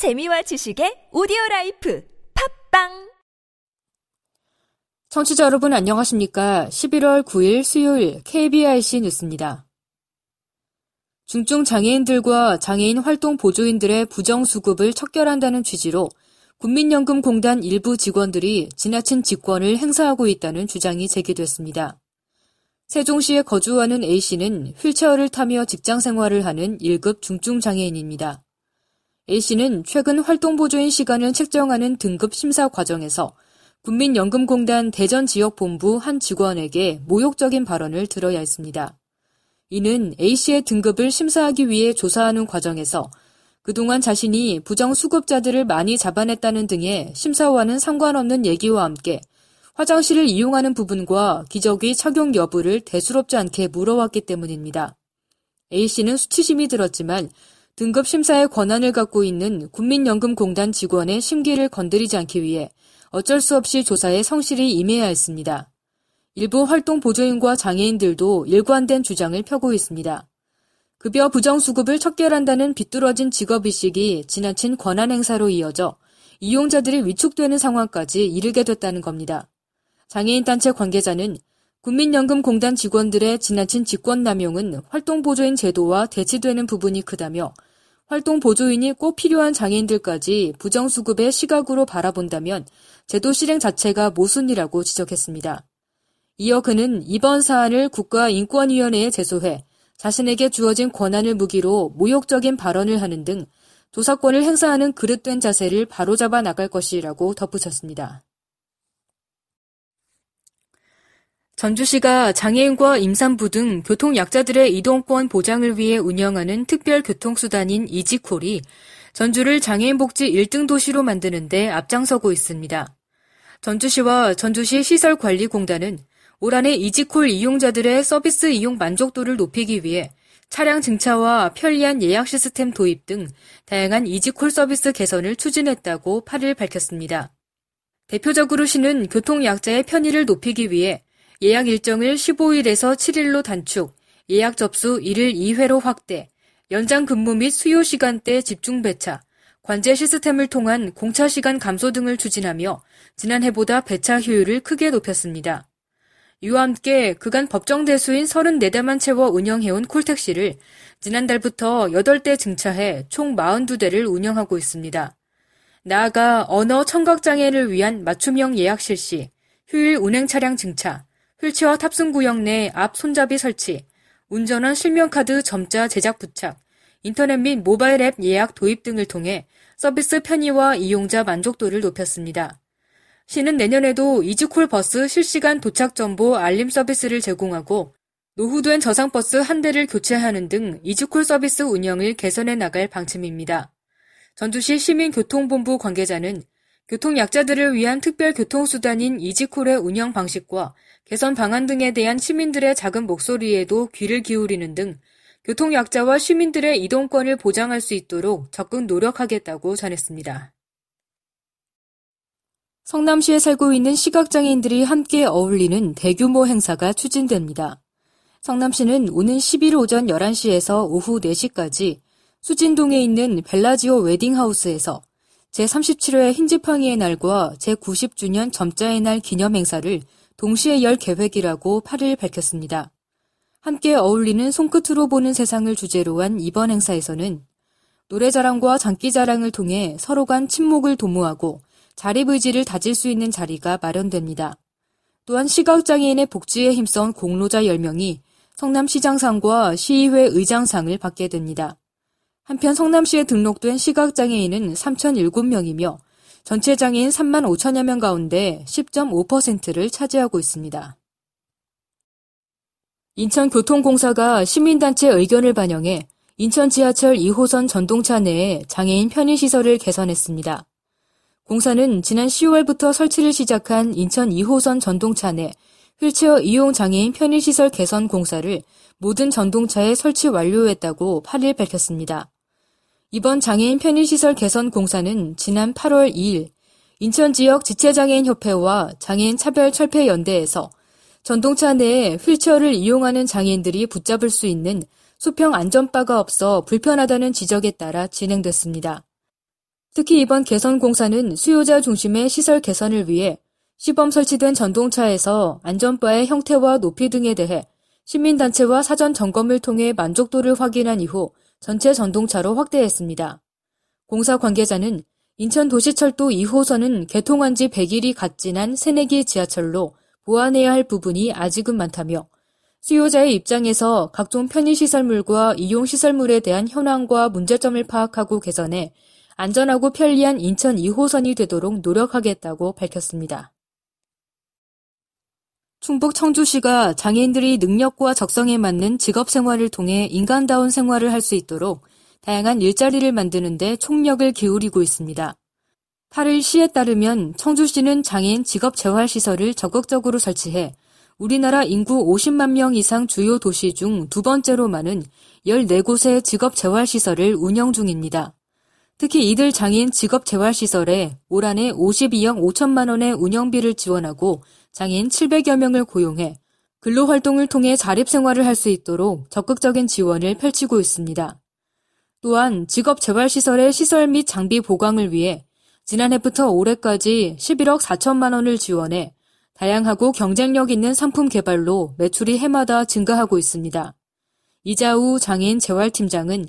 재미와 지식의 오디오 라이프 팟빵 청취자 여러분 안녕하십니까? 11월 9일 수요일 KBIC 뉴스입니다. 중증 장애인들과 장애인 활동 보조인들의 부정 수급을 척결한다는 취지로 국민연금공단 일부 직원들이 지나친 직권을 행사하고 있다는 주장이 제기됐습니다. 세종시에 거주하는 A씨는 휠체어를 타며 직장 생활을 하는 1급 중증 장애인입니다. A씨는 최근 활동보조인 시간을 책정하는 등급 심사 과정에서 국민연금공단 대전지역본부 한 직원에게 모욕적인 발언을 들어야 했습니다. 이는 A씨의 등급을 심사하기 위해 조사하는 과정에서 그동안 자신이 부정수급자들을 많이 잡아냈다는 등의 심사와는 상관없는 얘기와 함께 화장실을 이용하는 부분과 기저귀 착용 여부를 대수롭지 않게 물어왔기 때문입니다. A씨는 수치심이 들었지만 등급 심사의 권한을 갖고 있는 국민연금공단 직원의 심기를 건드리지 않기 위해 어쩔 수 없이 조사에 성실히 임해야 했습니다. 일부 활동 보조인과 장애인들도 일관된 주장을 펴고 있습니다. 급여 부정수급을 척결한다는 비뚤어진 직업의식이 지나친 권한 행사로 이어져 이용자들이 위축되는 상황까지 이르게 됐다는 겁니다. 장애인 단체 관계자는 국민연금공단 직원들의 지나친 직권 남용은 활동보조인 제도와 대치되는 부분이 크다며 활동 보조인이 꼭 필요한 장애인들까지 부정수급의 시각으로 바라본다면 제도 실행 자체가 모순이라고 지적했습니다. 이어 그는 이번 사안을 국가인권위원회에 제소해 자신에게 주어진 권한을 무기로 모욕적인 발언을 하는 등 조사권을 행사하는 그릇된 자세를 바로잡아 나갈 것이라고 덧붙였습니다. 전주시가 장애인과 임산부 등 교통약자들의 이동권 보장을 위해 운영하는 특별교통수단인 이지콜이 전주를 장애인 복지 1등 도시로 만드는데 앞장서고 있습니다. 전주시와 전주시 시설관리공단은 올 한해 이지콜 이용자들의 서비스 이용 만족도를 높이기 위해 차량 증차와 편리한 예약 시스템 도입 등 다양한 이지콜 서비스 개선을 추진했다고 8일 밝혔습니다. 대표적으로 시는 교통약자의 편의를 높이기 위해 예약 일정을 15일에서 7일로 단축, 예약 접수 1일 2회로 확대, 연장 근무 및 수요 시간대 집중 배차, 관제 시스템을 통한 공차 시간 감소 등을 추진하며 지난해보다 배차 효율을 크게 높였습니다. 이와 함께 그간 법정 대수인 34대만 채워 운영해온 콜택시를 지난달부터 8대 증차해 총 42대를 운영하고 있습니다. 나아가 언어 청각장애를 위한 맞춤형 예약 실시, 휴일 운행 차량 증차, 휠체어 탑승 구역 내 앞 손잡이 설치, 운전원 실명카드 점자 제작 부착, 인터넷 및 모바일 앱 예약 도입 등을 통해 서비스 편의와 이용자 만족도를 높였습니다. 시는 내년에도 이즈콜 버스 실시간 도착 정보 알림 서비스를 제공하고 노후된 저상버스 한 대를 교체하는 등 이즈콜 서비스 운영을 개선해 나갈 방침입니다. 전주시 시민교통본부 관계자는 교통약자들을 위한 특별 교통수단인 이지콜의 운영 방식과 개선 방안 등에 대한 시민들의 작은 목소리에도 귀를 기울이는 등 교통약자와 시민들의 이동권을 보장할 수 있도록 적극 노력하겠다고 전했습니다. 성남시에 살고 있는 시각장애인들이 함께 어울리는 대규모 행사가 추진됩니다. 성남시는 오는 11일 오전 11시에서 오후 4시까지 수진동에 있는 벨라지오 웨딩하우스에서 제37회 흰지팡이의 날과 제90주년 점자의 날 기념 행사를 동시에 열 계획이라고 8일 밝혔습니다. 함께 어울리는 손끝으로 보는 세상을 주제로 한 이번 행사에서는 노래자랑과 장기자랑을 통해 서로 간 친목을 도모하고 자립의지를 다질 수 있는 자리가 마련됩니다. 또한 시각장애인의 복지에 힘써온 공로자 10명이 성남시장상과 시의회 의장상을 받게 됩니다. 한편 성남시에 등록된 시각장애인은 3,007명이며 전체 장애인 3만 5천여 명 가운데 10.5%를 차지하고 있습니다. 인천교통공사가 시민단체 의견을 반영해 인천 지하철 2호선 전동차 내에 장애인 편의시설을 개선했습니다. 공사는 지난 10월부터 설치를 시작한 인천 2호선 전동차 내 휠체어 이용 장애인 편의시설 개선 공사를 모든 전동차에 설치 완료했다고 8일 밝혔습니다. 이번 장애인 편의시설 개선 공사는 지난 8월 2일 인천 지역 지체장애인협회와 장애인 차별철폐연대에서 전동차 내에 휠체어를 이용하는 장애인들이 붙잡을 수 있는 수평 안전바가 없어 불편하다는 지적에 따라 진행됐습니다. 특히 이번 개선 공사는 수요자 중심의 시설 개선을 위해 시범 설치된 전동차에서 안전바의 형태와 높이 등에 대해 시민단체와 사전 점검을 통해 만족도를 확인한 이후 전체 전동차로 확대했습니다. 공사 관계자는 인천도시철도 2호선은 개통한 지 100일이 갓 지난 새내기 지하철로 보완해야 할 부분이 아직은 많다며 수요자의 입장에서 각종 편의시설물과 이용시설물에 대한 현황과 문제점을 파악하고 개선해 안전하고 편리한 인천 2호선이 되도록 노력하겠다고 밝혔습니다. 충북 청주시가 장애인들이 능력과 적성에 맞는 직업 생활을 통해 인간다운 생활을 할 수 있도록 다양한 일자리를 만드는 데 총력을 기울이고 있습니다. 8일 시에 따르면 청주시는 장애인 직업 재활 시설을 적극적으로 설치해 우리나라 인구 50만 명 이상 주요 도시 중 두 번째로 많은 14곳의 직업 재활 시설을 운영 중입니다. 특히 이들 장애인 직업 재활 시설에 올 한해 52억 5천만 원의 운영비를 지원하고 장애인 700여 명을 고용해 근로 활동을 통해 자립 생활을 할 수 있도록 적극적인 지원을 펼치고 있습니다. 또한 직업 재활 시설의 시설 및 장비 보강을 위해 지난해부터 올해까지 11억 4천만 원을 지원해 다양하고 경쟁력 있는 상품 개발로 매출이 해마다 증가하고 있습니다. 이자우 장애인 재활팀장은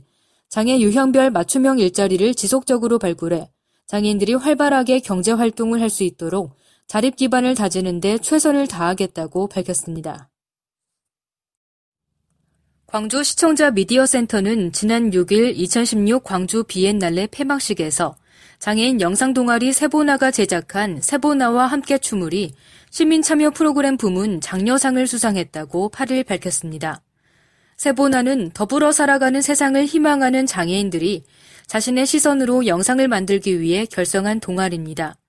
장애 유형별 맞춤형 일자리를 지속적으로 발굴해 장애인들이 활발하게 경제 활동을 할 수 있도록 자립 기반을 다지는 데 최선을 다하겠다고 밝혔습니다. 광주 시청자 미디어 센터는 지난 6일 2016 광주 비엔날레 폐막식에서 장애인 영상 동아리 세보나가 제작한 세보나와 함께 추물이 시민 참여 프로그램 부문 장려상을 수상했다고 8일 밝혔습니다. 세보나는 더불어 살아가는 세상을 희망하는 장애인들이 자신의 시선으로 영상을 만들기 위해 결성한 동아리입니다.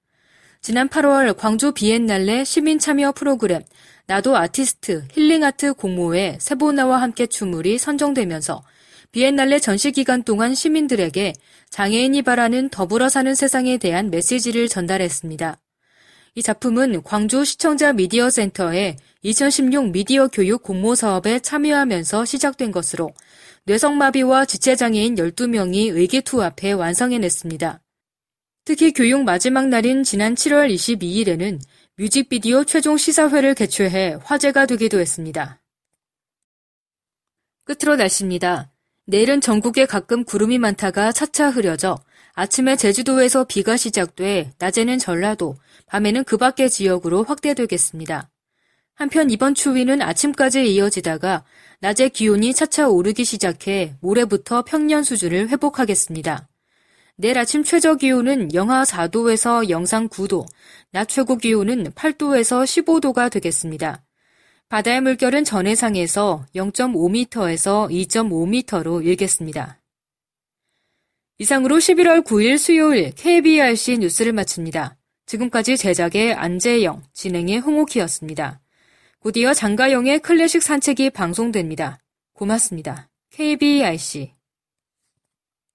지난 8월 광주 비엔날레 시민 참여 프로그램 나도 아티스트 힐링아트 공모에 세보나와 함께 추물이 선정되면서 비엔날레 전시 기간 동안 시민들에게 장애인이 바라는 더불어 사는 세상에 대한 메시지를 전달했습니다. 이 작품은 광주 시청자 미디어 센터의 2016 미디어 교육 공모 사업에 참여하면서 시작된 것으로 뇌성마비와 지체장애인 12명이 의기투합해 완성해냈습니다. 특히 교육 마지막 날인 지난 7월 22일에는 뮤직비디오 최종 시사회를 개최해 화제가 되기도 했습니다. 끝으로 날씨입니다. 내일은 전국에 가끔 구름이 많다가 차차 흐려져 아침에 제주도에서 비가 시작돼 낮에는 전라도, 밤에는 그 밖의 지역으로 확대되겠습니다. 한편 이번 추위는 아침까지 이어지다가 낮에 기온이 차차 오르기 시작해 모레부터 평년 수준을 회복하겠습니다. 내일 아침 최저 기온은 영하 4도에서 영상 9도, 낮 최고 기온은 8도에서 15도가 되겠습니다. 바다의 물결은 전해상에서 0.5m에서 2.5m로 일겠습니다. 이상으로 11월 9일 수요일 KBRC 뉴스를 마칩니다. 지금까지 제작의 안재영, 진행의 홍옥희였습니다. 곧이어 장가영의 클래식 산책이 방송됩니다. 고맙습니다. KBRC